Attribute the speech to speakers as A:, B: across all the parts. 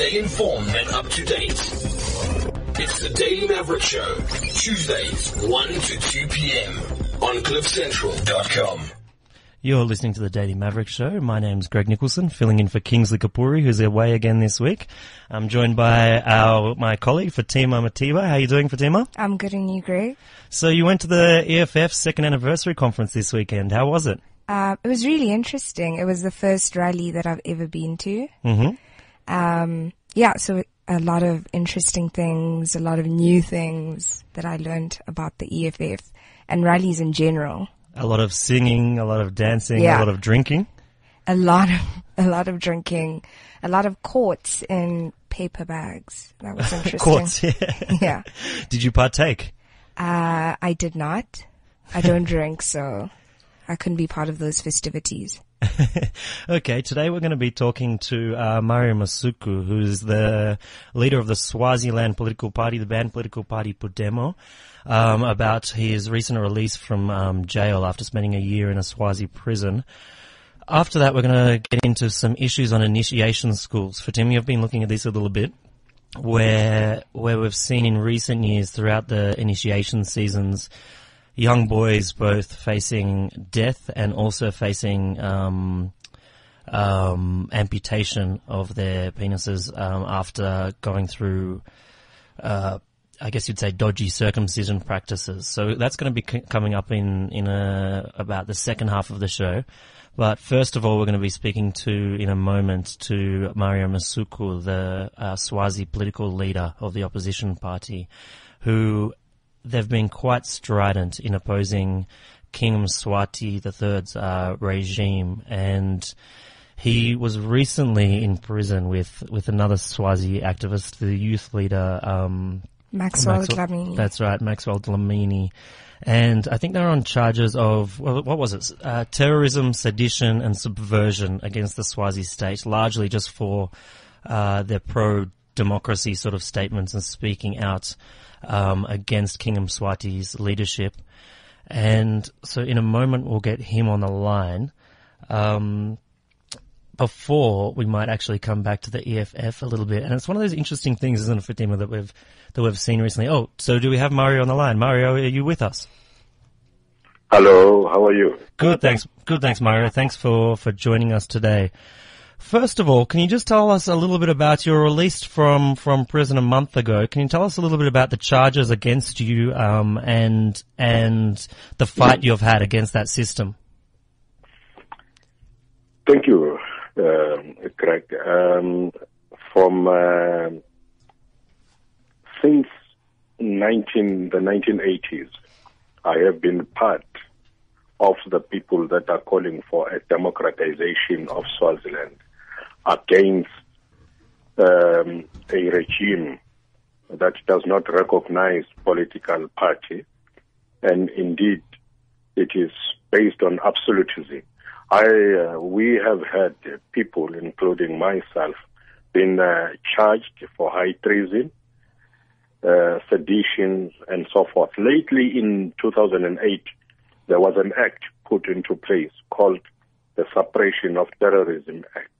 A: Stay informed and up to date. It's the Daily Maverick Show, Tuesdays, 1 to 2 p.m. on CliffCentral.com.
B: You're listening to the Daily Maverick Show. My name's Greg Nicholson, filling in for Kingsley Kapuri, who's away again this week. I'm joined by our my colleague Fatima Mathivha. How are you doing, Fatima?
C: I'm good and you, Greg?
B: So you went to the EFF second anniversary conference this weekend. How was it?
C: Uh, it was really interesting. It was the first rally that I've ever been to.
B: Mm-hmm.
C: Um, yeah, so a lot of interesting things, a lot of new things that I learned about the EFF and rallies in general.
B: A lot of singing, a lot of dancing,
C: Yeah.
B: a lot of drinking.
C: A lot of, a lot of drinking, a lot of courts in paper bags. That was interesting.
B: Courts, yeah.
C: Yeah.
B: Did you partake?
C: Uh, I did not. I don't drink, so I couldn't be part of those festivities.
B: Okay, today we're going to be talking to uh, Mario Masuku, who's the leader of the Swaziland political party, the banned political party Pudemo, um, about his recent release from um, jail after spending a year in a Swazi prison. After that, we're going to get into some issues on initiation schools. Fatima, you've been looking at this a little bit, where where we've seen in recent years throughout the initiation seasons young boys both facing death and also facing um, um, amputation of their penises um, after going through, uh, I guess you'd say, dodgy circumcision practices. So that's going to be c- coming up in in a, about the second half of the show. But first of all, we're going to be speaking to, in a moment, to Mario Masuku, the uh, Swazi political leader of the opposition party, who they've been quite strident in opposing King Mswati III's uh, regime, and he was recently in prison with, with another Swazi activist, the youth leader. Um,
C: Maxwell Dlamini.
B: That's right, Maxwell Dlamini. And I think they're on charges of, well, what was it? Uh, terrorism, sedition, and subversion against the Swazi state, largely just for uh, their pro-democracy sort of statements and speaking out um, against King Mswati's leadership. And so in a moment we'll get him on the line. Um, before we might actually come back to the EFF a little bit. And it's one of those interesting things, isn't it, Fatima, that we've, that we've seen recently. Oh, so do we have Mario on the line? Mario, are you with us?
D: Hello, how are you?
B: Good, thanks. Good, thanks, Mario. Thanks for, for joining us today. First of all, can you just tell us a little bit about you were released from, from prison a month ago? Can you tell us a little bit about the charges against you, um, and, and the fight you've had against that system?
D: Thank you, um, Craig. Um, from uh, since 19 the 1980s, I have been part of the people that are calling for a democratization of Swaziland against um, a regime that does not recognize political party, and indeed, it is based on absolutism. I, uh, we have had people, including myself, been uh, charged for high treason, uh, sedition, and so forth. Lately, in 2008, there was an act put into place called the Suppression of Terrorism Act.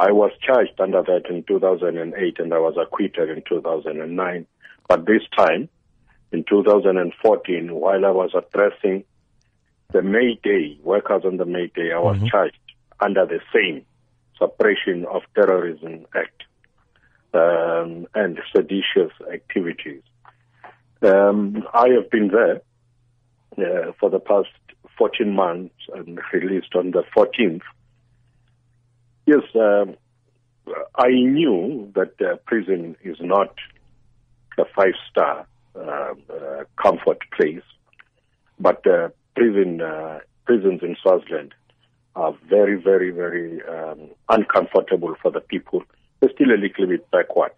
D: I was charged under that in 2008 and I was acquitted in 2009. But this time, in 2014, while I was addressing the May Day, workers on the May Day, I was charged under the same Suppression of Terrorism Act um, and seditious activities. Um, I have been there uh, for the past 14 months and released on the 14th. Yes, um, I knew that uh, prison is not a five-star uh, uh, comfort place, but uh, prison uh, prisons in Swaziland are very, very, very um, uncomfortable for the people. They're still a little bit backward.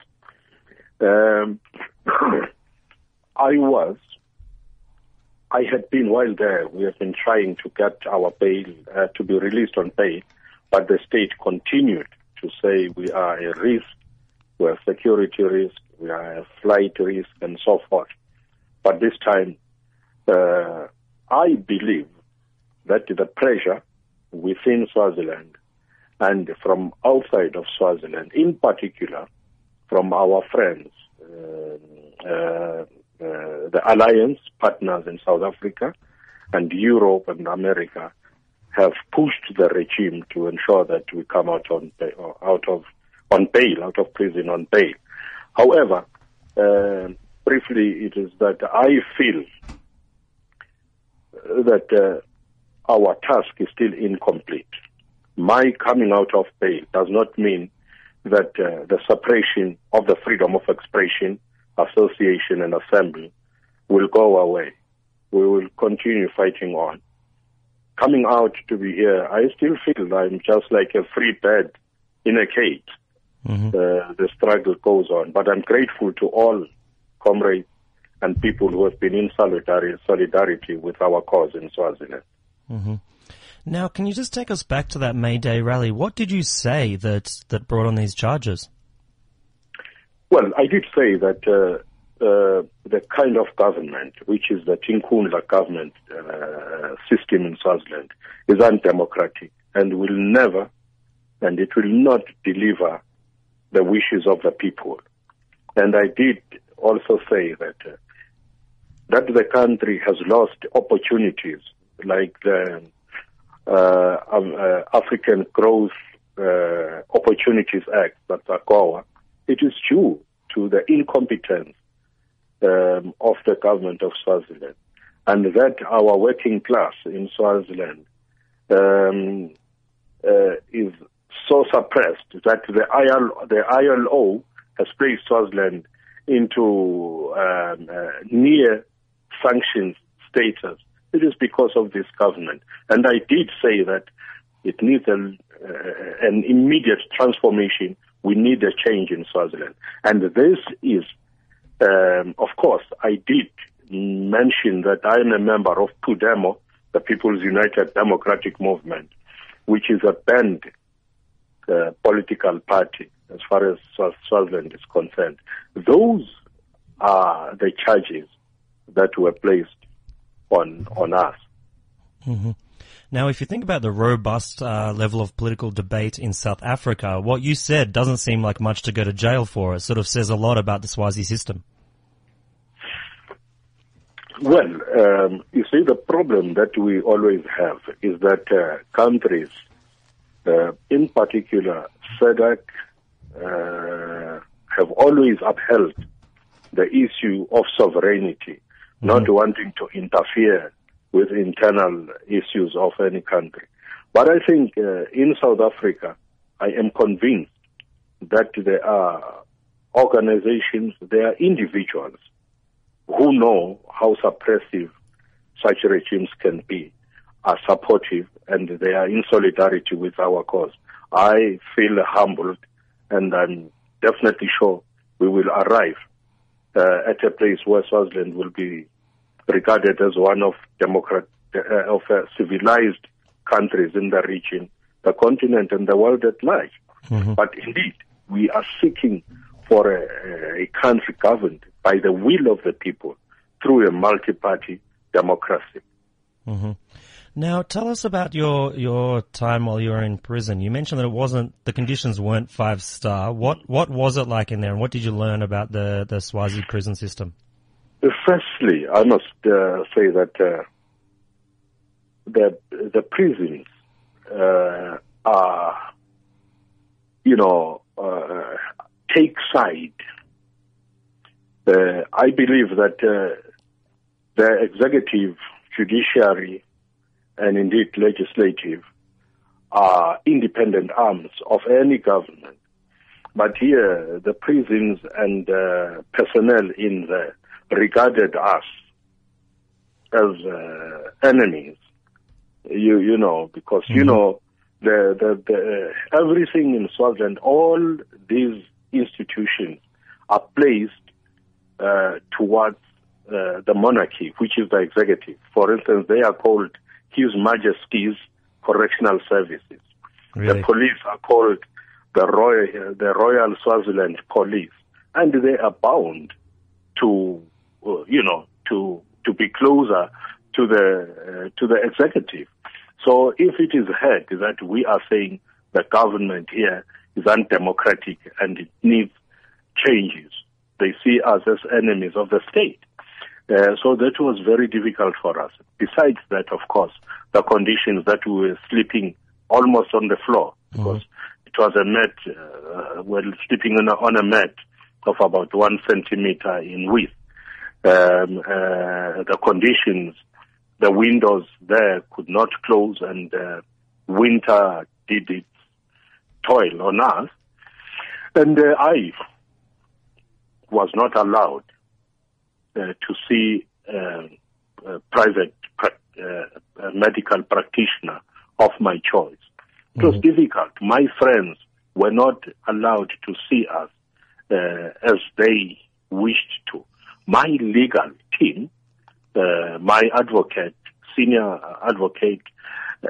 D: Um, I was, I had been while there. We have been trying to get our bail uh, to be released on bail, but the state continued to say we are a risk, we are a security risk, we are a flight risk, and so forth. But this time, uh, I believe that the pressure within Swaziland and from outside of Swaziland, in particular from our friends, uh, uh, uh, the alliance partners in South Africa and Europe and America have pushed the regime to ensure that we come out on out of on bail, out of prison on bail. However, uh, briefly, it is that I feel that uh, our task is still incomplete. My coming out of bail does not mean that uh, the suppression of the freedom of expression association and assembly will go away. We will continue fighting on. Coming out to be here, I still feel I'm just like a free bird in a cage. Mm-hmm. Uh, the struggle goes on, but I'm grateful to all comrades and people who have been in solidarity, solidarity with our cause in Swaziland.
B: Mm-hmm. Now, can you just take us back to that May Day rally? What did you say that, that brought on these charges?
D: Well, I did say that uh, uh, the kind of government, which is the Tinkhundla government uh, system in Swaziland, is undemocratic and will never, and it will not deliver the wishes of the people. And I did also say that uh, that the country has lost opportunities like the uh, uh, African Growth Opportunities Act, that's AGOA, it is due to the incompetence um, of the government of Swaziland, and that our working class in Swaziland um, uh, is so suppressed that the ILO, the ILO has placed Swaziland into um, uh, near sanctions status. It is because of this government, and I did say that it needs a, uh, an immediate transformation we need a change in Swaziland. And this is, um, of course, I did mention that I am a member of PUDEMO, the People's United Democratic Movement, which is a banned uh, political party as far as Swaziland is concerned. Those are the charges that were placed on on us.
B: Mm-hmm. Now, if you think about the robust uh, level of political debate in South Africa, what you said doesn't seem like much to go to jail for. It sort of says a lot about the Swazi system.
D: Well, um, you see, the problem that we always have is that uh, countries, uh, in particular SADC, uh, have always upheld the issue of sovereignty, mm-hmm. not wanting to interfere with internal issues of any country. But I think uh, in South Africa, I am convinced that there are organizations, there are individuals who know how suppressive such regimes can be, are supportive, and they are in solidarity with our cause. I feel humbled, and I'm definitely sure we will arrive uh, at a place where Swaziland will be regarded as one of democrat uh, of uh, civilized countries in the region, the continent, and the world at large. Mm-hmm. But indeed, we are seeking for a, a country governed by the will of the people through a multi-party democracy.
B: Mm-hmm. Now, tell us about your your time while you were in prison. You mentioned that it wasn't the conditions weren't five star. What what was it like in there, and what did you learn about the the Swazi prison system?
D: Firstly, I must uh, say that uh, the the prisons uh, are, you know, uh, take side. Uh, I believe that uh, the executive, judiciary, and indeed legislative are independent arms of any government. But here, the prisons and personnel in there regarded us as uh, enemies. You you know because mm-hmm. you know the the, the uh, everything in Swaziland, all these institutions are placed uh, towards uh, the monarchy, which is the executive. For instance, they are called His Majesty's Correctional Services. Really? The police are called the Royal the Royal Swaziland Police, and they are bound to uh, you know, to to be closer to the uh, to the executive. So if it is heard that we are saying the government here is undemocratic and it needs changes. They see us as enemies of the state. Uh, so that was very difficult for us. Besides that, of course, the conditions that we were sleeping almost on the floor because mm-hmm. it was a mat, uh, well, sleeping on a, on a mat of about one centimeter in width. Um, uh, the conditions, the windows there could not close and uh, winter did its toil on us. And uh, I was not allowed uh, to see uh, a private uh, medical practitioner of my choice. It was mm-hmm. difficult. My friends were not allowed to see us uh, as they wished to. My legal team, uh, my advocate, senior advocate,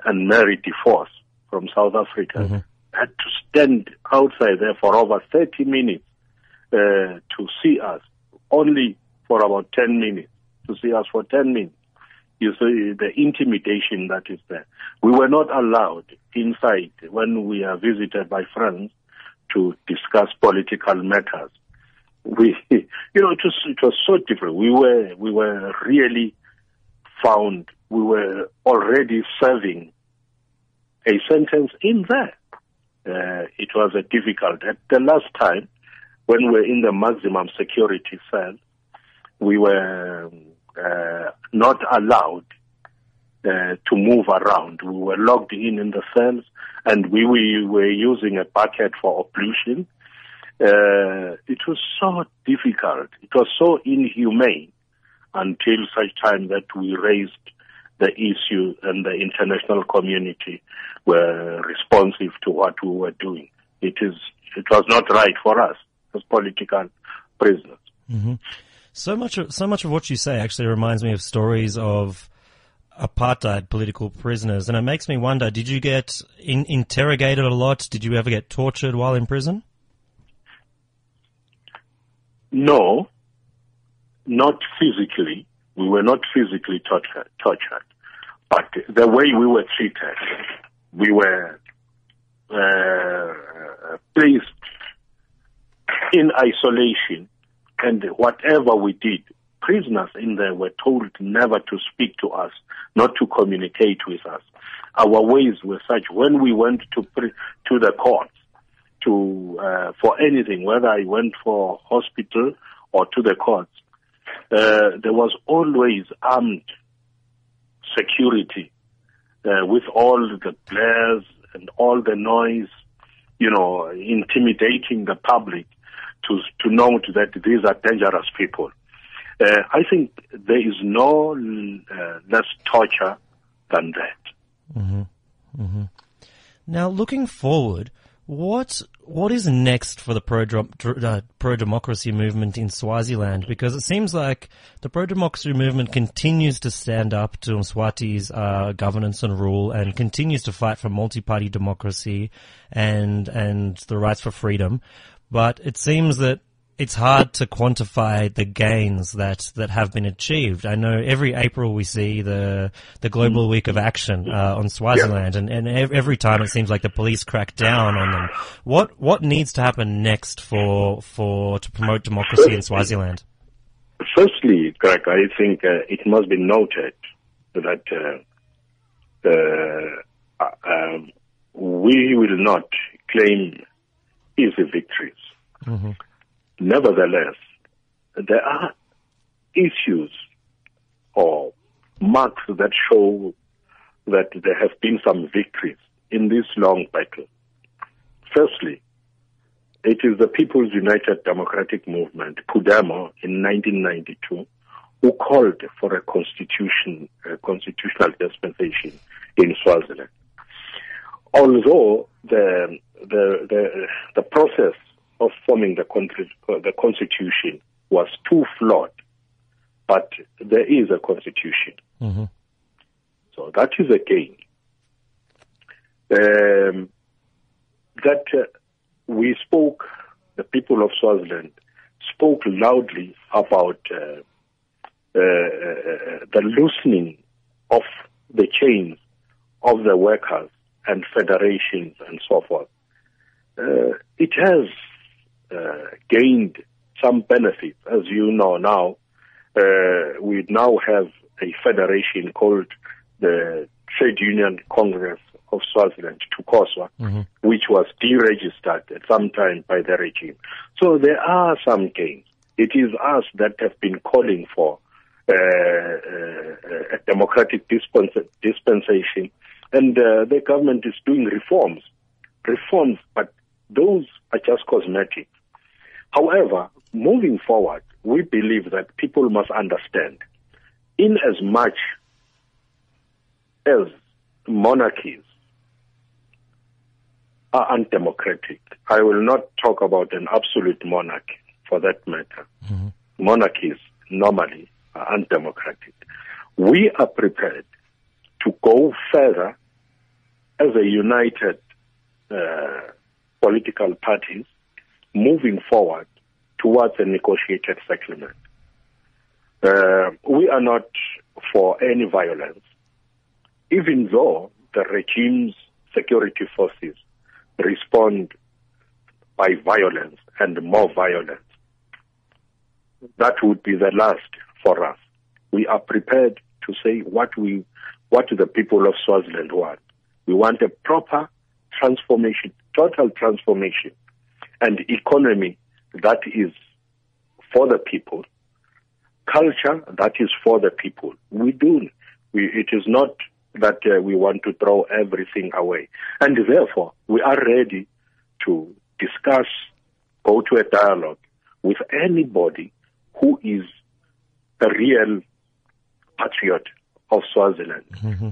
D: and Mary DeForce from South Africa, mm-hmm. had to stand outside there for over 30 minutes uh, to see us, only for about 10 minutes, to see us for 10 minutes. You see the intimidation that is there. We were not allowed inside when we are visited by friends to discuss political matters. We, you know, it was it was so different. We were we were really found. We were already serving a sentence in there. Uh, it was a difficult. At the last time, when we were in the maximum security cell, we were uh, not allowed uh, to move around. We were locked in in the cells, and we, we were using a bucket for ablution. Uh, it was so difficult. It was so inhumane until such time that we raised the issue and the international community were responsive to what we were doing. It is, it was not right for us as political prisoners.
B: Mm-hmm. So much, of, so much of what you say actually reminds me of stories of apartheid political prisoners, and it makes me wonder: Did you get in, interrogated a lot? Did you ever get tortured while in prison?
D: No, not physically. We were not physically tortured, tortured, but the way we were treated, we were uh, placed in isolation and whatever we did, prisoners in there were told never to speak to us, not to communicate with us. Our ways were such when we went to to the courts to uh, for anything, whether I went for hospital or to the courts, uh, there was always armed security uh, with all the blares and all the noise, you know, intimidating the public to to note that these are dangerous people. Uh, I think there is no uh, less torture than that.
B: Mm-hmm. Mm-hmm. Now, looking forward, what what is next for the pro uh, pro democracy movement in Swaziland? Because it seems like the pro democracy movement continues to stand up to Mswati's uh, governance and rule, and continues to fight for multi party democracy and and the rights for freedom but it seems that it's hard to quantify the gains that, that have been achieved. I know every April we see the the Global Week of Action uh, on Swaziland, yeah. and, and every time it seems like the police crack down on them. What what needs to happen next for for to promote democracy in Swaziland?
D: Firstly, Greg, I think uh, it must be noted that uh, uh um, we will not claim easy victories. Mm-hmm. Nevertheless, there are issues or marks that show that there have been some victories in this long battle. Firstly, it is the People's United Democratic Movement, PUDEMO, in 1992, who called for a constitution, a constitutional dispensation in Swaziland. Although the the the, the process of forming the, the constitution was too flawed, but there is a constitution. Mm-hmm. So that is a gain. Um, that uh, we spoke, the people of Swaziland spoke loudly about uh, uh, uh the loosening of the chains of the workers and federations and so forth, uh, it has uh, gained some benefits. As you know now, uh, we now have a federation called the Trade Union Congress of Swaziland, TUCOSWA,
B: Mm-hmm.
D: which was deregistered at some time by the regime. So there are some gains. It is us that have been calling for uh, uh, a democratic dispens- dispensation, and uh, the government is doing reforms, reforms, but those are just cosmetic. However, moving forward, we believe that people must understand, in as much as monarchies are undemocratic, I will not talk about an absolute monarchy for that matter. Monarchies normally are undemocratic. We are prepared to go further as a united uh, political parties moving forward towards a negotiated settlement. Uh, we are not for any violence, even though the regime's security forces respond by violence and more violence. That would be the last for us. We are prepared to say what we, what the people of Swaziland want. We want a proper transformation, total transformation, and economy that is for the people, culture that is for the people. We do. We, it is not that uh, we want to throw everything away. And therefore, we are ready to discuss, go to a dialogue with anybody who is a real patriot of Swaziland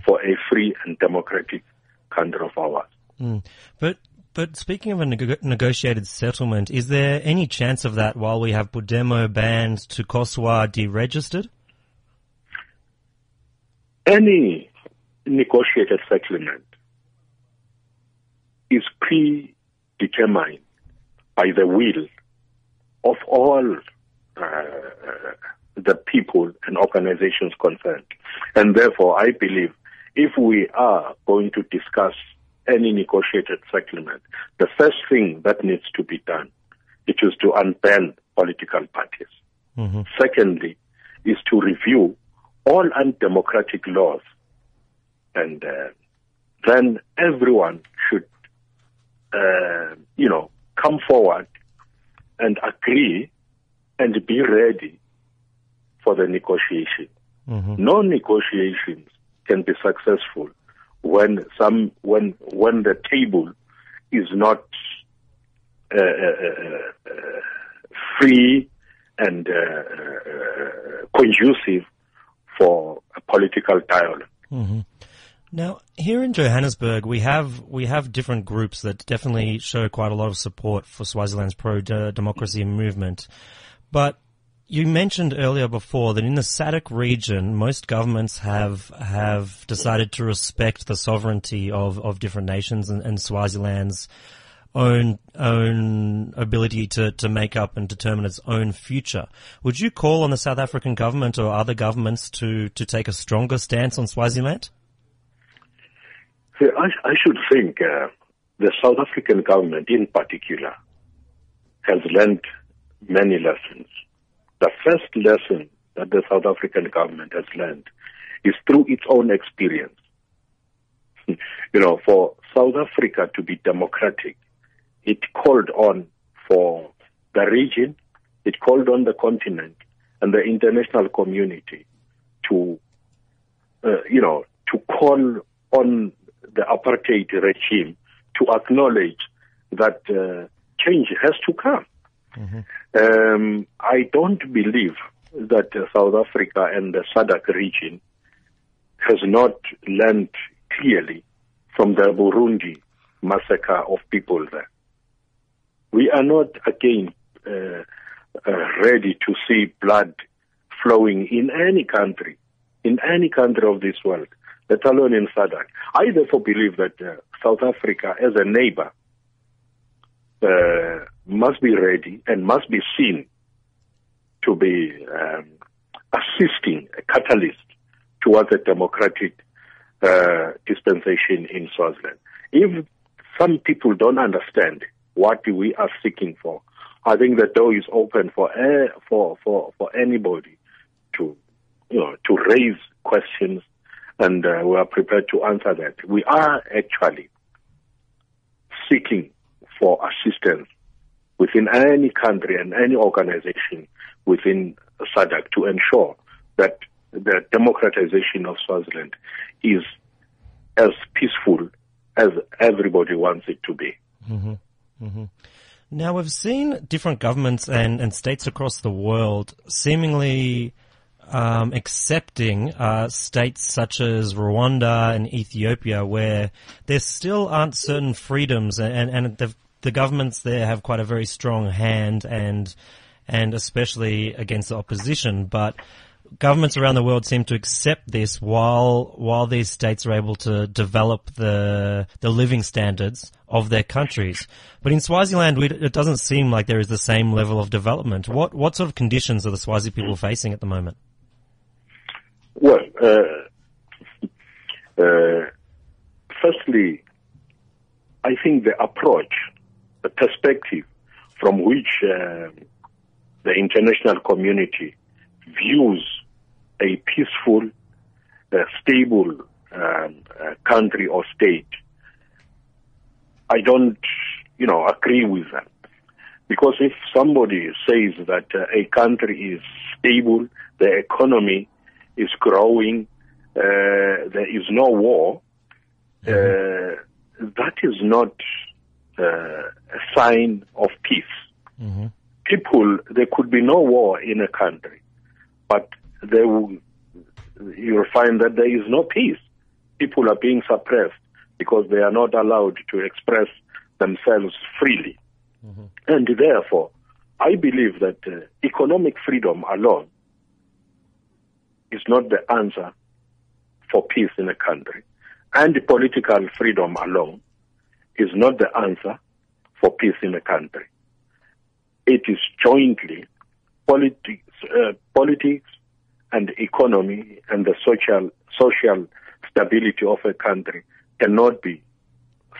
D: for a free and democratic country of ours.
B: Mm. But but speaking of a neg- negotiated settlement, is there any chance of that while we have Pudemo banned TUCOSWA deregistered?
D: Any negotiated settlement is predetermined by the will of all uh, the people and organizations concerned. And therefore, I believe if we are going to discuss any negotiated settlement, the first thing that needs to be done it is to unban political parties.
B: Mhm.
D: Secondly, is to review all undemocratic laws, and uh, then everyone should, uh, you know, come forward and agree and be ready for the negotiation.
B: Mhm.
D: No negotiations can be successful when some when when the table is not uh, uh, uh, uh, free and uh, conducive for a political dialogue.
B: hmm Now, here in Johannesburg, we have we have different groups that definitely show quite a lot of support for Swaziland's pro-democracy movement. But you mentioned earlier before that in the SADC region, most governments have have decided to respect the sovereignty of, of different nations and, and Swaziland's own own ability to, to make up and determine its own future. Would you call on the South African government or other governments to, to take a stronger stance on Swaziland?
D: So I, I should think uh, the South African government, in particular, has learned many lessons. The first lesson that the South African government has learned is through its own experience. you know, for South Africa to be democratic, it called on for the region, it called on the continent and the international community to, uh, you know, to call on the apartheid regime to acknowledge that uh, change has to come. Um, I don't believe that South Africa and the SADC region has not learned clearly from the Burundi massacre of people there. We are not again uh, uh, ready to see blood flowing in any country, in any country of this world, let alone in SADC. I therefore believe that uh, South Africa, as a neighbor, uh, must be ready and must be seen to be um, assisting a catalyst towards a democratic uh, dispensation in Swaziland. if some people don't understand what we are seeking for, I think the door is open for uh, for for for anybody to you know to raise questions, and uh, we are prepared to answer that. We are actually seeking for assistance within any country and any organization within SADC to ensure that the democratization of Swaziland is as peaceful as everybody wants it to be.
B: Mm-hmm. Mm-hmm. Now we've seen different governments and, and states across the world seemingly um, accepting uh, states such as Rwanda and Ethiopia, where there still aren't certain freedoms, and and the, the governments there have quite a very strong hand, and and especially against the opposition, but governments around the world seem to accept this while while these states are able to develop the the living standards of their countries. But in Swaziland, we, it doesn't seem like there is the same level of development. What what sort of conditions are the Swazi people facing at the moment?
D: Well, uh, uh, firstly, I think the approach, the perspective from which uh, the international community views a peaceful, uh, stable um, uh, country or state, I don't, you know, agree with that. Because if somebody says that uh, a country is stable, the economy is growing, uh, there is no war, mm-hmm. that is not uh, a sign of peace. Mm-hmm. People, there could be no war in a country, but there will, you'll find that there is no peace. People are being suppressed because they are not allowed to express themselves freely. Mm-hmm. And therefore, I believe that uh, economic freedom alone is not the answer for peace in a country. And political freedom alone is not the answer for peace in a country. It is jointly politics, uh, politics and economy and the social social stability of a country cannot be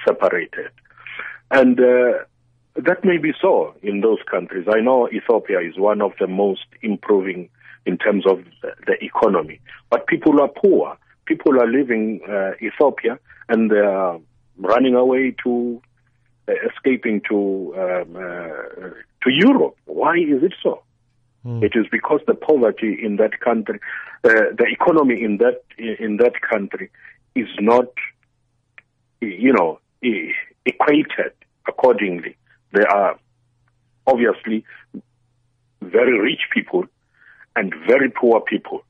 D: separated. And uh, that may be so in those countries. I know Ethiopia is one of the most improving in terms of the economy, but people are poor. People are leaving uh, Ethiopia and they are running away to uh, escaping to um, uh, to Europe. Why is it so? Mm. It is because the poverty in that country, uh, the economy in that in that country, is not, you know, equated accordingly. There are obviously very rich people and very poor people.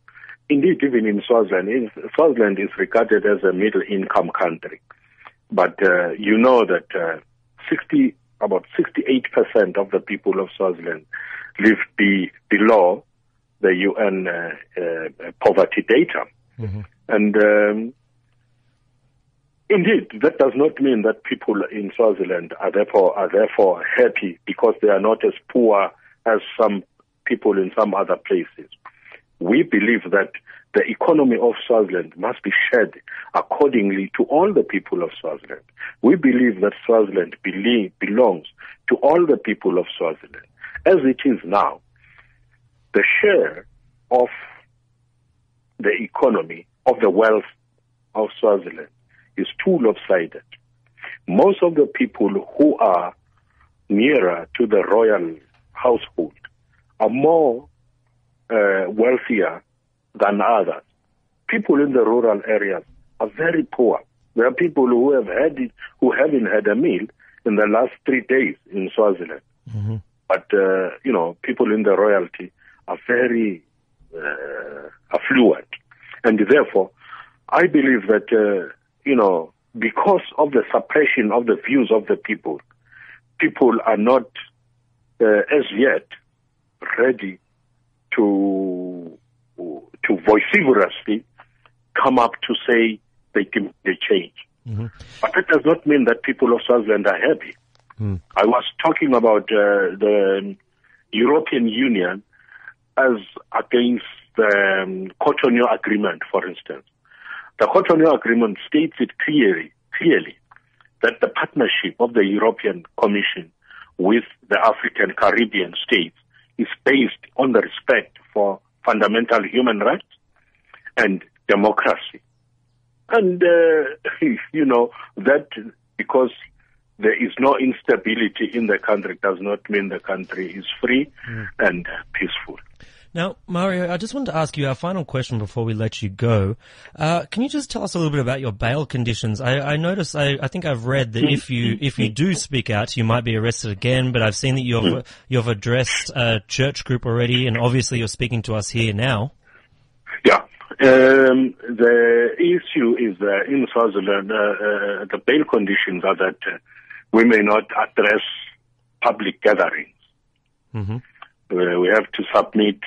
D: Indeed, even in Swaziland, Swaziland is regarded as a middle income country. But uh, you know that uh, 60, about 68% of the people of Swaziland live be, below the UN uh, uh, poverty data. Mm-hmm. And um, indeed, that does not mean that people in Swaziland are therefore are therefore happy because they are not as poor as some people in some other places. We believe that the economy of Swaziland must be shared accordingly to all the people of Swaziland. We believe that Swaziland belongs to all the people of Swaziland. As it is now, the share of the economy, of the wealth of Swaziland is too lopsided. Most of the people who are nearer to the royal household are more uh, wealthier than others. People in the rural areas are very poor. There are people who have had it, who haven't had a meal in the last three days in Swaziland. Mm-hmm. But uh, you know, people in the royalty are very uh, affluent, and therefore, I believe that uh, you know, because of the suppression of the views of the people, people are not uh, as yet ready to to vociferously come up to say they can they change. Mm-hmm. But that does not mean that people of Swaziland are happy. Mm. I was talking about uh, the European Union as against the um, Cotonou Agreement, for instance. The Cotonou Agreement states it clearly, clearly that the partnership of the European Commission with the African Caribbean states is based on the respect for fundamental human rights and democracy. And, uh, you know, that because there is no instability in the country does not mean the country is free mm. and peaceful.
B: Now, Mario, I just wanted to ask you our final question before we let you go. Uh, can you just tell us a little bit about your bail conditions? I, I notice, I, I, think I've read that if you if you do speak out, you might be arrested again. But I've seen that you've you've addressed a church group already, and obviously you're speaking to us here now.
D: Yeah. Um, the issue is uh, in Swaziland, uh, uh, the bail conditions are that uh, we may not address public gatherings. Mm-hmm. Uh, we have to submit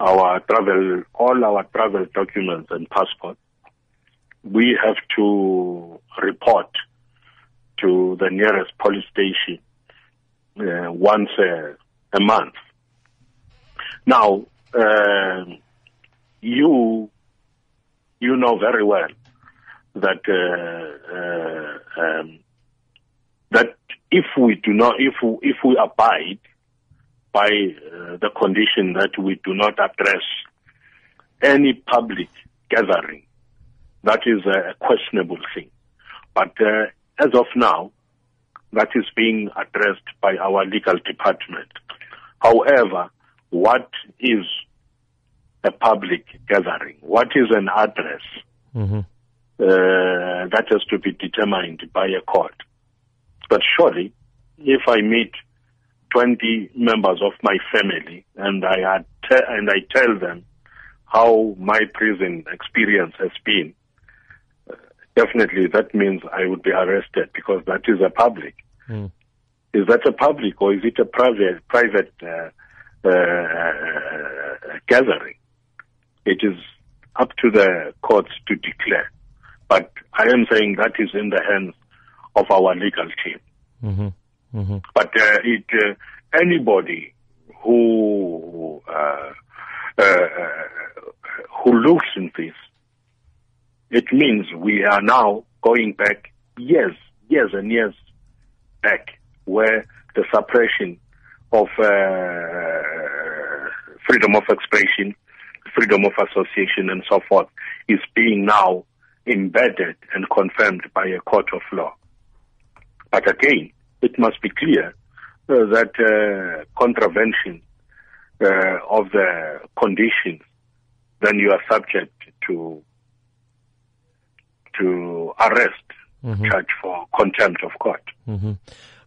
D: our travel, all our travel documents and passports. We have to report to the nearest police station uh, once a, a, month. Now, uh, you you know very well that uh, uh um, that if we do not, if we, if we abide by uh, the condition that we do not address any public gathering. That is a questionable thing. But uh, as of now, that is being addressed by our legal department. However, what is a public gathering? What is an address? Mm-hmm. Uh, that has to be determined by a court. But surely, if I meet 20 members of my family and I te- and I tell them how my prison experience has been, uh, definitely that means I would be arrested because that is a public. Mm. Is that a public or is it a private private uh, uh, gathering? It is up to the courts to declare. But I am saying that is in the hands of our legal team. Mm-hmm. Mm-hmm. But uh, it uh, anybody who uh, uh, who looks in this, it means we are now going back years, years and years back, where the suppression of uh, freedom of expression, freedom of association, and so forth is being now embedded and confirmed by a court of law. But again, it must be clear uh, that uh, contravention uh, of the conditions, then you are subject to to arrest, mm-hmm. charge for contempt of court.
B: Mm-hmm.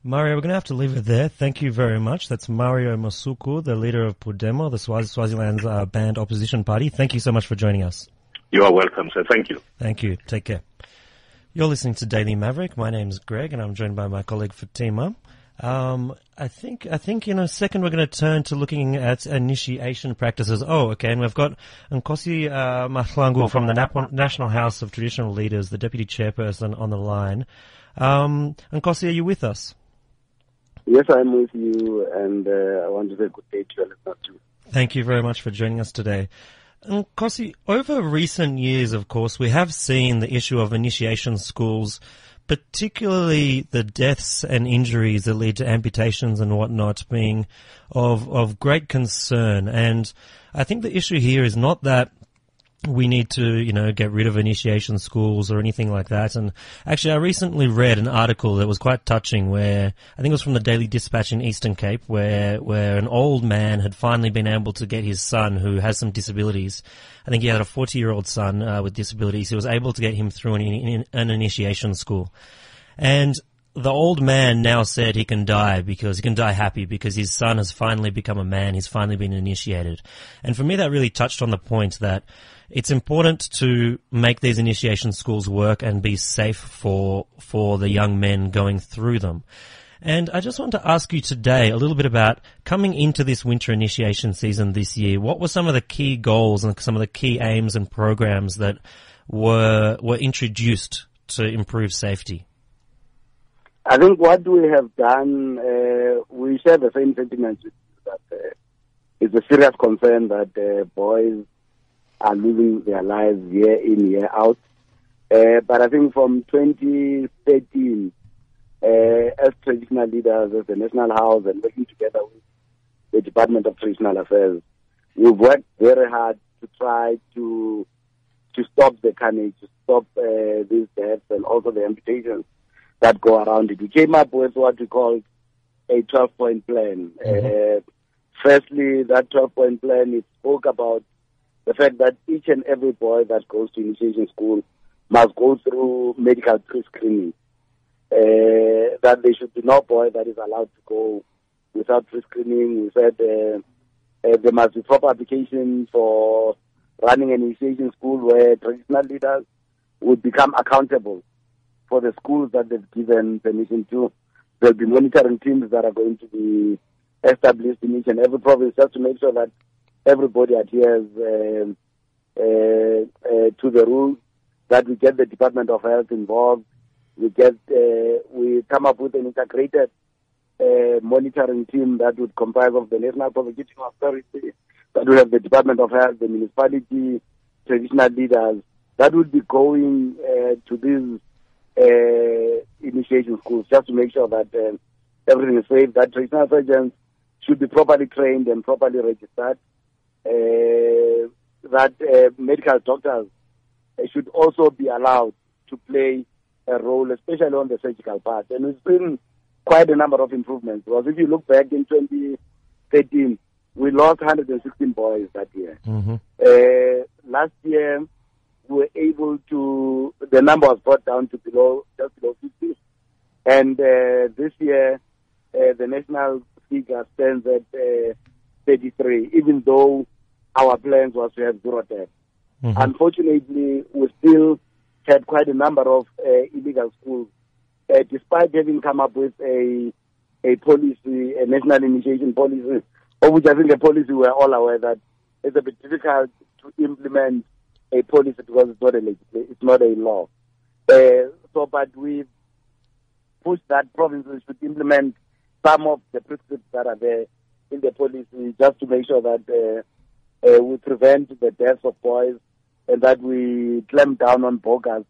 B: Mario, we're going to have to leave it there. Thank you very much. That's Mario Masuku, the leader of Pudemo, the Swaz- Swaziland's uh, banned opposition party. Thank you so much for joining us.
D: You are welcome, sir. Thank you.
B: Thank you. Take care. You're listening to Daily Maverick. My name's Greg, and I'm joined by my colleague Fatima. Um, I think I think in a second we're going to turn to looking at initiation practices. Oh, okay, and we've got Nkosi uh, Mahlangu from the Nap- National House of Traditional Leaders, the deputy chairperson, on the line. Um, Nkosi, are you with us?
E: Yes, I'm with you, and uh, I want to say good day to you.
B: Thank you very much for joining us today. Nkosi, over recent years, of course, we have seen the issue of initiation schools particularly the deaths and injuries that lead to amputations and whatnot being of of great concern. And I think the issue here is not that we need to, you know, get rid of initiation schools or anything like that. And actually, I recently read an article that was quite touching where I think it was from the Daily Dispatch in Eastern Cape where, where an old man had finally been able to get his son who has some disabilities. I think he had a 40 year old son uh, with disabilities. He was able to get him through an, an initiation school. And the old man now said he can die because he can die happy because his son has finally become a man. He's finally been initiated. And for me, that really touched on the point that it's important to make these initiation schools work and be safe for for the young men going through them. And I just want to ask you today a little bit about coming into this winter initiation season this year. What were some of the key goals and some of the key aims and programs that were were introduced to improve safety?
E: I think what we have done, uh, we share the same sentiments that uh, it's a serious concern that uh, boys are living their lives year in, year out. Uh, but I think from 2013, uh, as traditional leaders, as the National House, and working together with the Department of Traditional Affairs, we've worked very hard to try to to stop the carnage, to stop uh, these deaths and also the amputations that go around it. We came up with what we called a 12-point plan.
B: Mhm.
E: Uh, firstly, that 12-point plan it spoke about the fact that each and every boy that goes to initiation school must go through medical pre-screening. Uh, that there should be no boy that is allowed to go without pre-screening. We said uh, uh, there must be proper application for running an initiation school where traditional leaders would become accountable for the schools that they've given permission to. There'll be monitoring teams that are going to be established in each and every province just to make sure that everybody adheres um uh, uh, to the rules, that we get the Department of Health involved, we get, uh, we come up with an integrated monitoring team that would comprise of the National Prosecuting Authority, that would have the Department of Health, the municipality, traditional leaders, that would be going to these uh, initiation schools just to make sure that uh, everything is safe, that traditional surgeons should be properly trained and properly registered, uh, that uh, medical doctors uh, should also be allowed to play a role, especially on the surgical part. And we've seen quite a number of improvements because if you look back in 2013, we lost 116 boys that year.
B: hmm
E: Uh, last year, we were able to, the number was brought down to below, just below 50. And uh, this year, uh, the national figure stands at uh, 33, even though our plans was to have zero deaths.
B: hmm
E: Unfortunately, we still had quite a number of uh, illegal schools, uh, despite having come up with a a policy, a national initiation policy, of which I think a policy we're all aware that it's a bit difficult to implement a policy because it's not a it's not a law. Uh, so, but we've pushed that provinces should implement some of the principles that are there in the policy just to make sure that uh, we prevent the deaths of boys and that we clamp down on bogus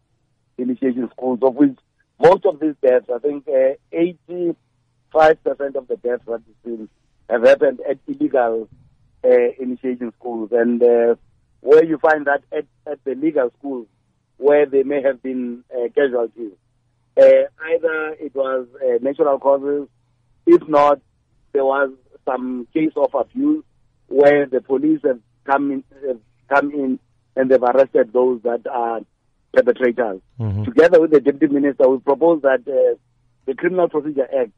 E: initiation schools, of which most of these deaths, I think uh, 85% of the deaths that we've seen have happened at illegal uh, initiation schools. And uh, where you find that at, at the legal schools, where they may have been uh, casualties, uh, either it was uh, natural causes, if not, there was some case of abuse where the police have come in, have come in and they've arrested those that are perpetrators.
B: hmm
E: Together with the deputy minister, we propose that uh, the Criminal Procedure Act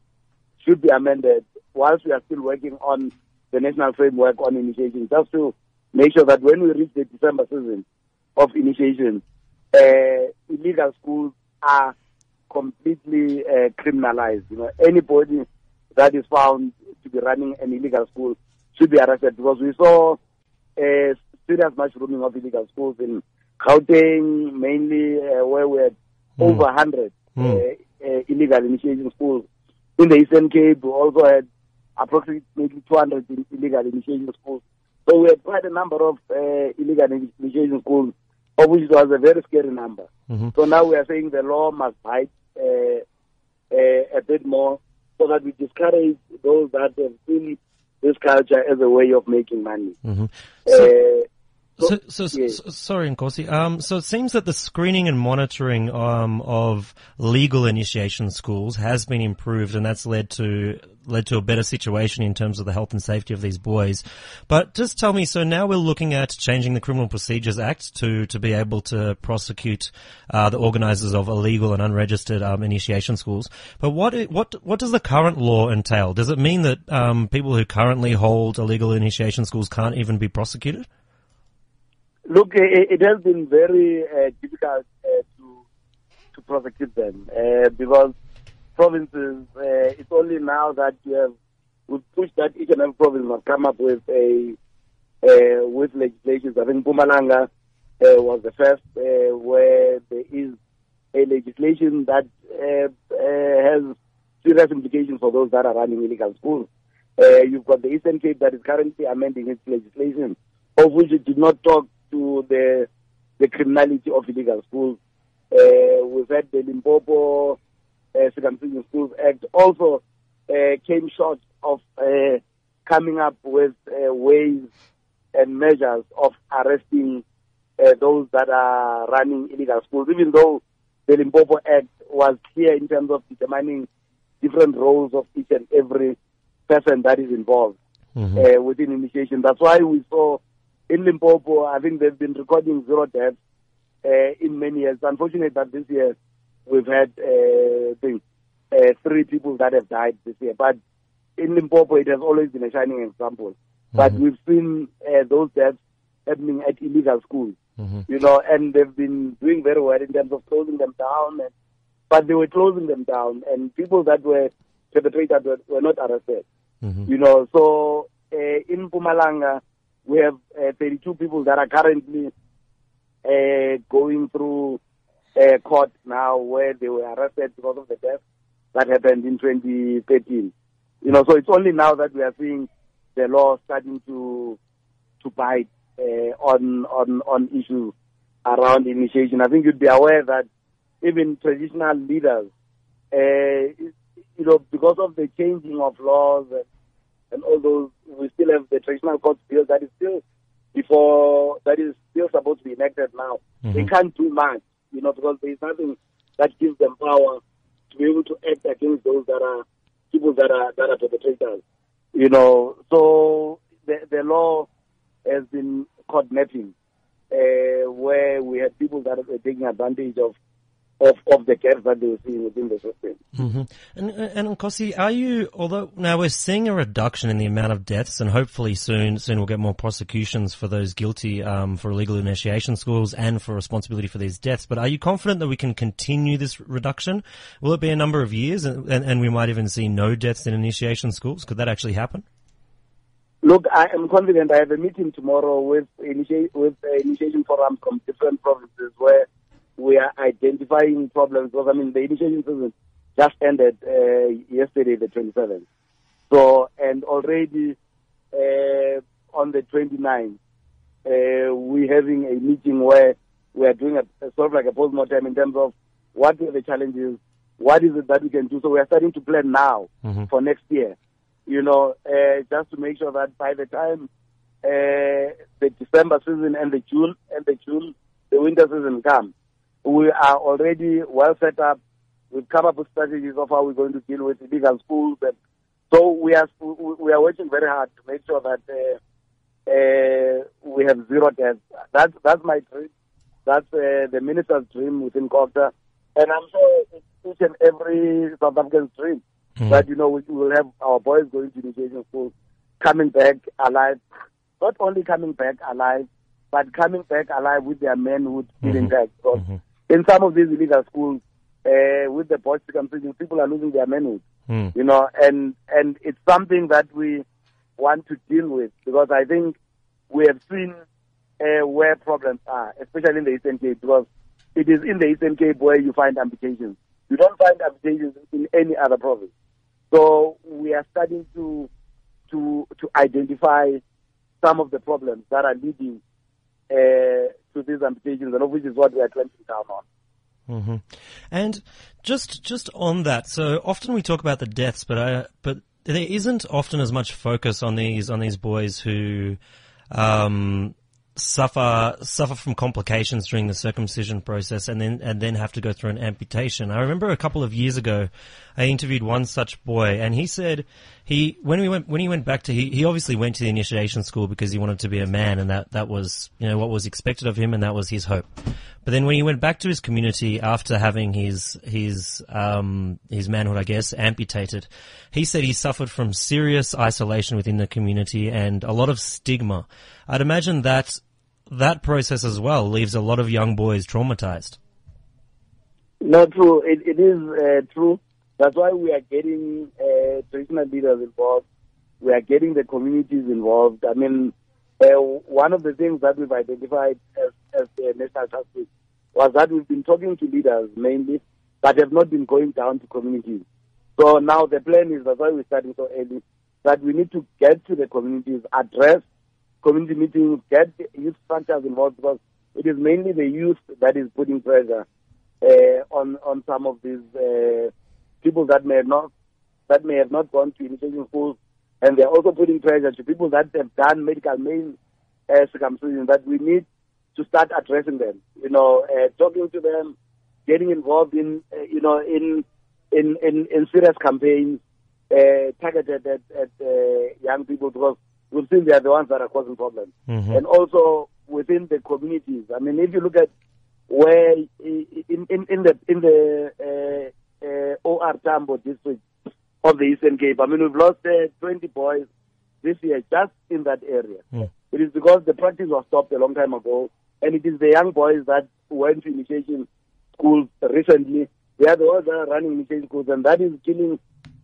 E: should be amended whilst we are still working on the national framework on initiation, just to make sure that when we reach the December season of initiation, uh, illegal schools are completely uh, criminalized. You know, anybody that is found to be running an illegal school should be arrested because we saw uh, serious mushrooming of illegal schools in Gauteng, mainly uh, where we had
B: Mm.
E: over 100
B: Mm.
E: uh, uh, illegal initiation schools. In the Eastern Cape, we also had approximately 200 in- illegal initiation schools. So we had quite a number of uh, illegal ini- initiation schools, of which was a very scary number.
B: hmm
E: So now we are saying the law must bite uh, uh, a bit more so that we discourage those that have seen this culture as a way of making money.
B: hmm
E: Uh,
B: So, so, so,
E: yes.
B: so- sorry, Nkosi. Um, so it seems that the screening and monitoring um, of legal initiation schools has been improved, and that's led to led to a better situation in terms of the health and safety of these boys. But just tell me, so now we're looking at changing the Criminal Procedures Act to to be able to prosecute uh, the organisers of illegal and unregistered um, initiation schools. But what what what does the current law entail? Does it mean that um, people who currently hold illegal initiation schools can't even be prosecuted?
E: Look, it, has been very uh, difficult uh, to to prosecute them uh, because provinces. Uh, it's only now that you have we've pushed that each and every province must come up with a uh, with legislation. I think Mpumalanga uh, was the first where there is a legislation that has serious implications for those that are running illegal schools. You've got the Eastern Cape that is currently amending its legislation, of which it did not talk to the the criminality of illegal schools. Uh, we've had the Limpopo uh, Circumcision Schools Act also uh, came short of uh, coming up with uh, ways and measures of arresting uh, those that are running illegal schools, even though the Limpopo Act was clear in terms of determining different roles of each and every person that is involved
B: Mm-hmm.
E: uh, within initiation. That's why we saw in Limpopo, I think they've been recording zero deaths uh, in many years. Unfortunately, that this year we've had uh, uh, three people that have died this year. But in Limpopo, it has always been a shining example. But we've seen uh, those deaths happening at illegal schools,
B: Mm-hmm.
E: you know, and they've been doing very well in terms of closing them down. And, but they were closing them down, and people that were perpetrators were, were not arrested.
B: Mm-hmm.
E: You know, so uh, in Mpumalanga, we have uh, 32 people that are currently uh, going through uh, court now where they were arrested because of the death that happened in 2013. You know, so it's only now that we are seeing the law starting to to bite uh, on on on issues around initiation. I think you'd be aware that even traditional leaders, uh, you know, because of the changing of laws and, and all those, we still have the traditional court bill that is still before that is still supposed to be enacted now. They can't do much, you know, because there is nothing that gives them power to be able to act against those that are people that are that are perpetrators. You know, so the the law has been caught napping, uh, where we had people that were taking advantage of of, of the gaps that they were seeing within the system.
B: hmm And, and Nkosi, are you, although now we're seeing a reduction in the amount of deaths and hopefully soon, soon we'll get more prosecutions for those guilty, um, for illegal initiation schools and for responsibility for these deaths, but are you confident that we can continue this reduction? Will it be a number of years and, and, and we might even see no deaths in initiation schools? Could that actually happen?
E: Look, I am confident. I have a meeting tomorrow with initiate with uh, initiation forums from different provinces where we are identifying problems. Because I mean, the initiation season just ended uh, yesterday, the 27th. So, and already uh, on the 29th, uh, we're having a meeting where we are doing a, a sort of like a post-mortem in terms of what are the challenges, what is it that we can do. So we are starting to plan now for next year you know, uh, just to make sure that by the time uh, the December season and the June and the June, the winter season come, we are already well set up. We've come up with strategies of how we're going to deal with illegal schools, and so we are we are working very hard to make sure that uh, uh, we have zero deaths. That's that's my dream. That's uh, the minister's dream within COGTA, and I'm sure it's each and every South African's dream that you know we will have our boys going to initiation schools, coming back alive. Not only coming back alive, but coming back alive with their manhood still intact. Because in some of these illegal schools, uh, with the boys circumcision, people are losing their manhood.
B: Mm.
E: You know, and and it's something that we want to deal with because I think we have seen uh, where problems are, especially in the Eastern Cape, because it is in the Eastern Cape where you find amputations. You don't find amputations in any other province. So we are starting to to to identify some of the problems that are leading to these amputations, and which is what we are clamping down on.
B: hmm And just just on that, so often we talk about the deaths, but uh, but there isn't often as much focus on these on these boys who um, suffer suffer from complications during the circumcision process, and then and then have to go through an amputation. I remember a couple of years ago, I interviewed one such boy, and he said he when we went when he went back to he, he obviously went to the initiation school because he wanted to be a man, and that that was you know what was expected of him, and that was his hope. But then when he went back to his community after having his his um, his manhood, I guess, amputated, he said he suffered from serious isolation within the community and a lot of stigma. I'd imagine that that process as well leaves a lot of young boys traumatized.
E: No, true. It, it is uh, true. That's why we are getting uh, traditional leaders involved. We are getting the communities involved. I mean, uh, one of the things that we've identified as, as the National Task was that we've been talking to leaders mainly, but have not been going down to communities. So now the plan is, that's why we're starting so early, that we need to get to the communities, address community meetings, get youth structures involved because it is mainly the youth that is putting pressure uh, on on some of these uh, people that may have not that may have not gone to initiation schools, and they're also putting pressure to people that have done medical main uh, circumcision that we need to start addressing them. You know, uh, talking to them, getting involved in uh, you know in in in, in serious campaigns uh, targeted at, at uh, young people because we've seen they are the ones that are causing problems,
B: Mhm.
E: and also within the communities. I mean, if you look at where in in, in the in the uh, OR Tambo district of the Eastern Cape, I mean, we've lost uh, 20 boys this year just in that area.
B: Mm.
E: It is because the practice was stopped a long time ago, and it is the young boys that went to initiation schools recently. They are the ones that are running initiation schools, and that is killing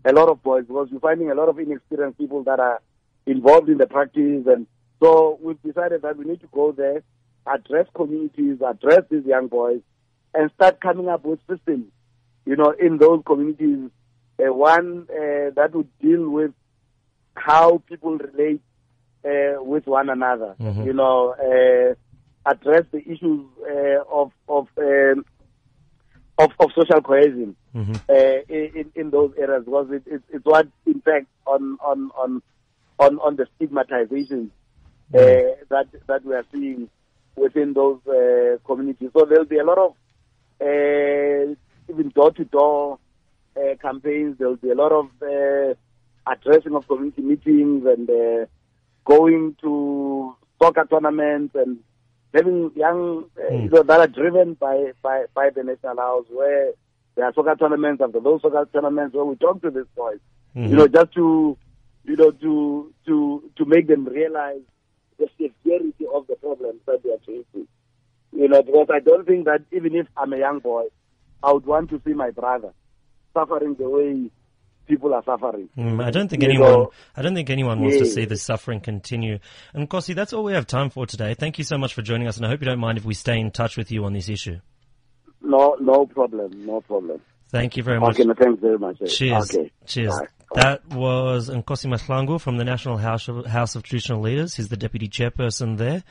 E: a lot of boys because you're finding a lot of inexperienced people that are involved in the practice. And so we've decided that we need to go there, address communities, address these young boys, and start coming up with systems, you know, in those communities. Uh, one uh, that would deal with how people relate uh, with one another.
B: Mhm.
E: You know, uh, address the issues uh, of of, um, of of social cohesion
B: Mhm.
E: uh, in in those areas because it, it, it's what impacts on on on on on the stigmatization uh, that that we are seeing within those uh, communities. So there'll be a lot of uh, even door to door campaigns. There'll be a lot of uh, addressing of community meetings and uh, going to soccer tournaments and having young uh,
B: Mm.
E: you know, that are driven by, by, by the national house where there are soccer tournaments after those soccer tournaments where we talk to these boys,
B: Mhm.
E: you know, just to you know to to to make them realize the severity of the problems that they are facing. You know, because I don't think that even if I'm a young boy, I would want to see my brother suffering the way people are suffering.
B: Mm, I don't think
E: You
B: anyone.
E: know,
B: I don't think anyone wants to see this suffering continue. And Nkosi, that's all we have time for today. Thank you so much for joining us, and I hope you don't mind if we stay in touch with you on this issue.
E: No, no problem, no problem.
B: Thank you very much.
E: Okay, no, thanks very much.
B: Cheers.
E: Okay.
B: Cheers.
E: Bye.
B: That was Nkosi Mahlangu from the National House of, House of Traditional Leaders. He's the deputy chairperson there.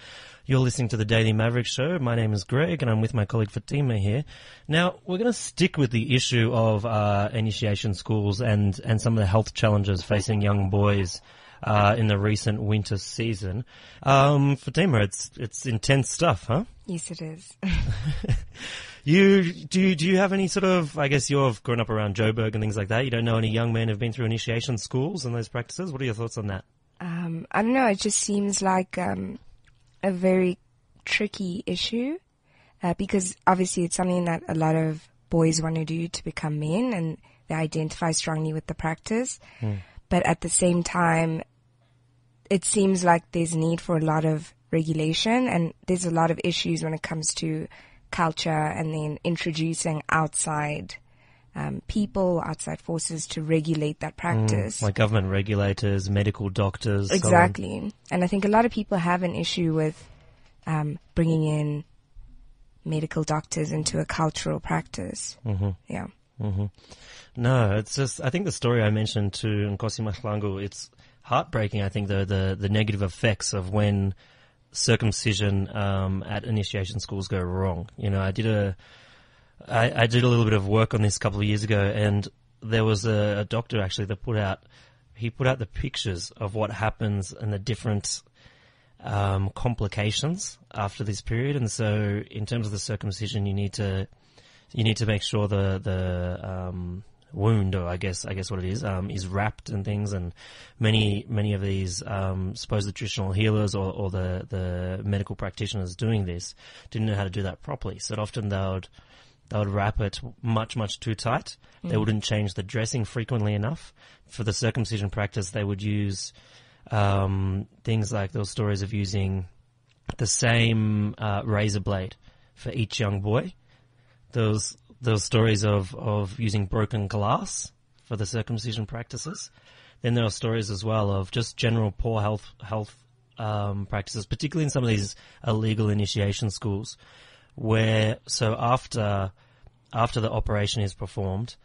B: You're listening to the Daily Maverick Show. My name is Greg and I'm with my colleague Fatima here. Now, we're going to stick with the issue of, uh, initiation schools and, and some of the health challenges facing young boys, uh, in the recent winter season. Um, Fatima, it's, it's intense stuff, huh?
C: Yes, it is.
B: You do you, do you have any sort of I guess you've grown up around Joburg and things like that. You don't know any young men who've been through initiation schools and those practices. What are your thoughts on that?
C: um, I don't know. It just seems like um, a very tricky issue uh, because obviously it's something that a lot of boys want to do to become men, and they identify strongly with the practice. But at the same time, it seems like there's need for a lot of regulation, and there's a lot of issues when it comes to culture, and then introducing outside. Um, people, outside forces to regulate that practice.
B: Like government regulators, medical doctors. so.
C: Exactly. And I think a lot of people have an issue with um, bringing in medical doctors into a cultural practice. Mm-hmm. Yeah.
B: No, it's just I think the story I mentioned to Nkosi Mahlangu, it's heartbreaking. I think the the, the negative effects of when circumcision um, at initiation schools go wrong. You know, I did a I, I did a little bit of work on this a couple of years ago, and there was a, a doctor actually that put out he put out the pictures of what happens and the different um, complications after this period. And so, in terms of the circumcision, you need to you need to make sure the the um, wound, or I guess I guess what it is, um, is wrapped and things. And many many of these um, supposed traditional healers or, or the the medical practitioners doing this didn't know how to do that properly. So often they would they would wrap it much much too tight. They wouldn't change the dressing frequently enough. For the circumcision practice, they would use um, things like those stories of using the same uh, razor blade for each young boy. Those those stories of of using broken glass for the circumcision practices. Then there are stories as well of just general poor health health um, practices, particularly in some of these illegal initiation schools, where so after after the operation is performed,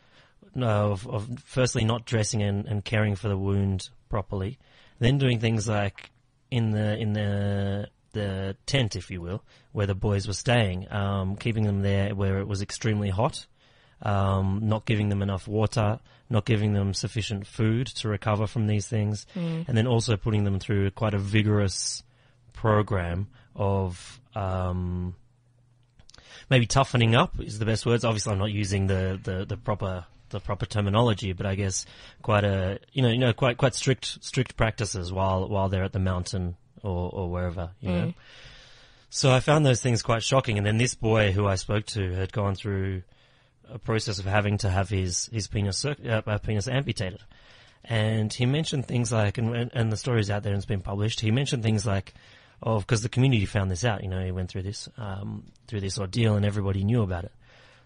B: no, of, of firstly not dressing and, and caring for the wound properly, then doing things like in the in the the tent, if you will, where the boys were staying, um, keeping them there where it was extremely hot, um, not giving them enough water, not giving them sufficient food to recover from these things, and then also putting them through quite a vigorous program of um, maybe toughening up is the best words. Obviously, I'm not using the, the, the proper the proper terminology, but I guess quite a you know you know quite quite strict strict practices while while they're at the mountain or or wherever you know. So I found those things quite shocking. And then this boy who I spoke to had gone through a process of having to have his his penis uh, uh, penis amputated, and he mentioned things like and and- the story's out there and it's been published. He mentioned things like. Oh, because the community found this out, you know, he went through this, um, through this ordeal and everybody knew about it.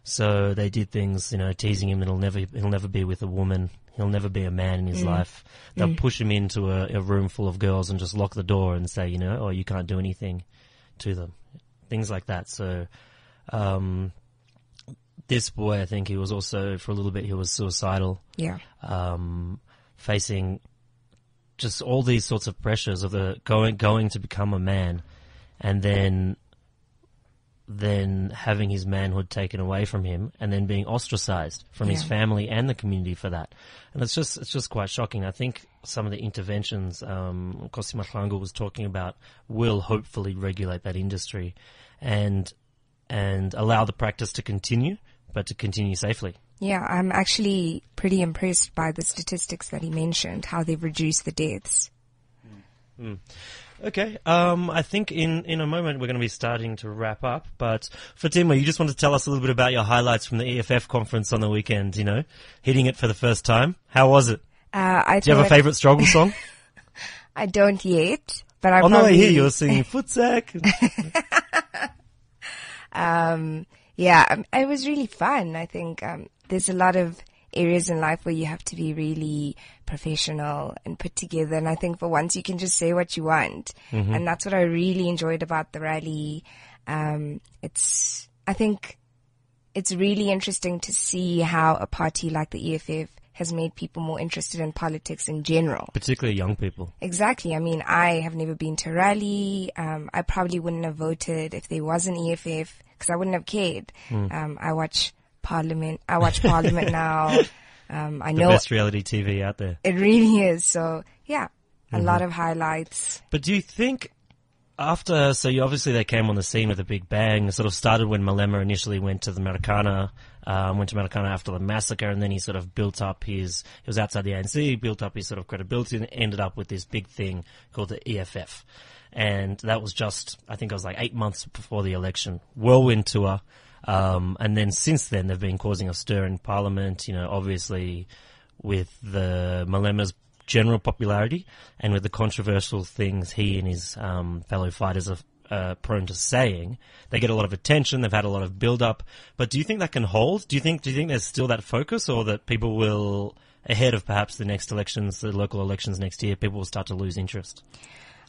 B: So they did things, you know, teasing him that he'll never, he'll never be with a woman. He'll never be a man in his life. They'll push him into a, a room full of girls and just lock the door and say, you know, oh, you can't do anything to them. Things like that. So, um, this boy, I think he was also, for a little bit, he was suicidal,
C: Yeah.
B: um, facing just all these sorts of pressures of the going, going to become a man and then then having his manhood taken away from him and then being ostracized from his family and the community for that. And it's just, it's just quite shocking. I think some of the interventions, um, Nkosi Mahlangu was talking about will hopefully regulate that industry and, and allow the practice to continue, but to continue safely.
C: Yeah, I'm actually pretty impressed by the statistics that he mentioned, how they've reduced the deaths.
B: Okay. Um, I think in, in a moment we're going to be starting to wrap up, but Fatima, you just want to tell us a little bit about your highlights from the EFF conference on the weekend, you know, hitting it for the first time. How was it?
C: Uh, I
B: Do you have a favorite struggle song?
C: I don't yet, but I
B: On the
C: probably
B: way here, you were singing Footsack.
C: Yeah, um, it was really fun. I think um, there's a lot of areas in life where you have to be really professional and put together. And I think for once you can just say what you want, and that's what I really enjoyed about the rally. Um, it's I think it's really interesting to see how a party like the EFF has made people more interested in politics in general.
B: Particularly young people.
C: Exactly. I mean, I have never been to a rally. Um, I probably wouldn't have voted if there was an EFF because I wouldn't have cared.
B: Hmm.
C: Um, I watch Parliament. I watch Parliament now. Um, I
B: The
C: know
B: best reality TV out there.
C: it really is. So yeah, a
B: Mm-hmm.
C: lot of highlights.
B: But do you think after, so you obviously they came on the scene with a big bang, it sort of started when Malema initially went to the Marikana, um, went to Marikana after the massacre, and then he sort of built up his, he was outside the ANC, built up his sort of credibility, and ended up with this big thing called the EFF. And that was just, I think it was like eight months before the election. Whirlwind tour. Um, and then since then they've been causing a stir in parliament, you know, obviously with the Malema's general popularity and with the controversial things he and his um, fellow fighters are uh, prone to saying, they get a lot of attention. They've had a lot of build up. But do you think that can hold? Do you think do you think there's still that focus, or that people will ahead of perhaps the next elections, the local elections next year, people will start to lose interest?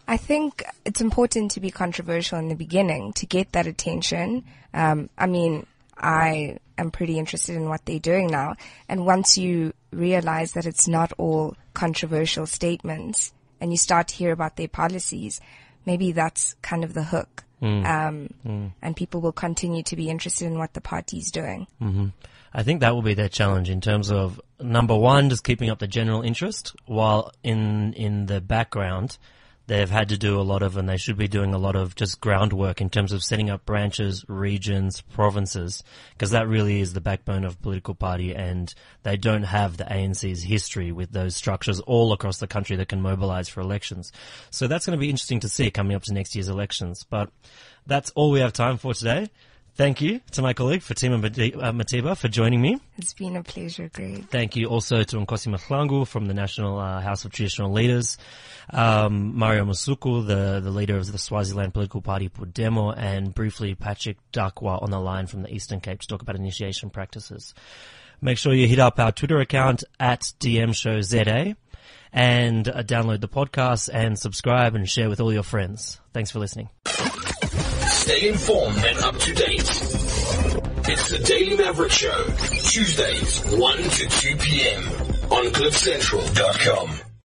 C: I think it's important to be controversial in the beginning to get that attention. Um, I mean, I am pretty interested in what they're doing now. And once you realize that it's not all controversial statements and you start to hear about their policies, maybe that's kind of the hook. Um, and people will continue to be interested in what the party's doing.
B: I think that will be their challenge in terms of number one, just keeping up the general interest, while in in the background, they've had to do a lot of, and they should be doing a lot of just groundwork in terms of setting up branches, regions, provinces, because that really is the backbone of political party, and they don't have the ANC's history with those structures all across the country that can mobilize for elections. So that's going to be interesting to see coming up to next year's elections. But that's all we have time for today. Thank you to my colleague Fatima Mati- uh, Mathivha for joining me.
C: It's been a pleasure, Greg.
B: Thank you also to Nkosi Mahlangu from the National uh, House of Traditional Leaders, um, Mario Masuku, the, the leader of the Swaziland political party Pudemo, and briefly Patrick Dakwa on the line from the Eastern Cape to talk about initiation practices. Make sure you hit up our Twitter account at DMShowZA and uh, download the podcast and subscribe and share with all your friends. Thanks for listening.
A: Stay informed and up to date. It's the Daily Maverick Show, Tuesdays, 1 to 2 p.m. on CliffCentral.com.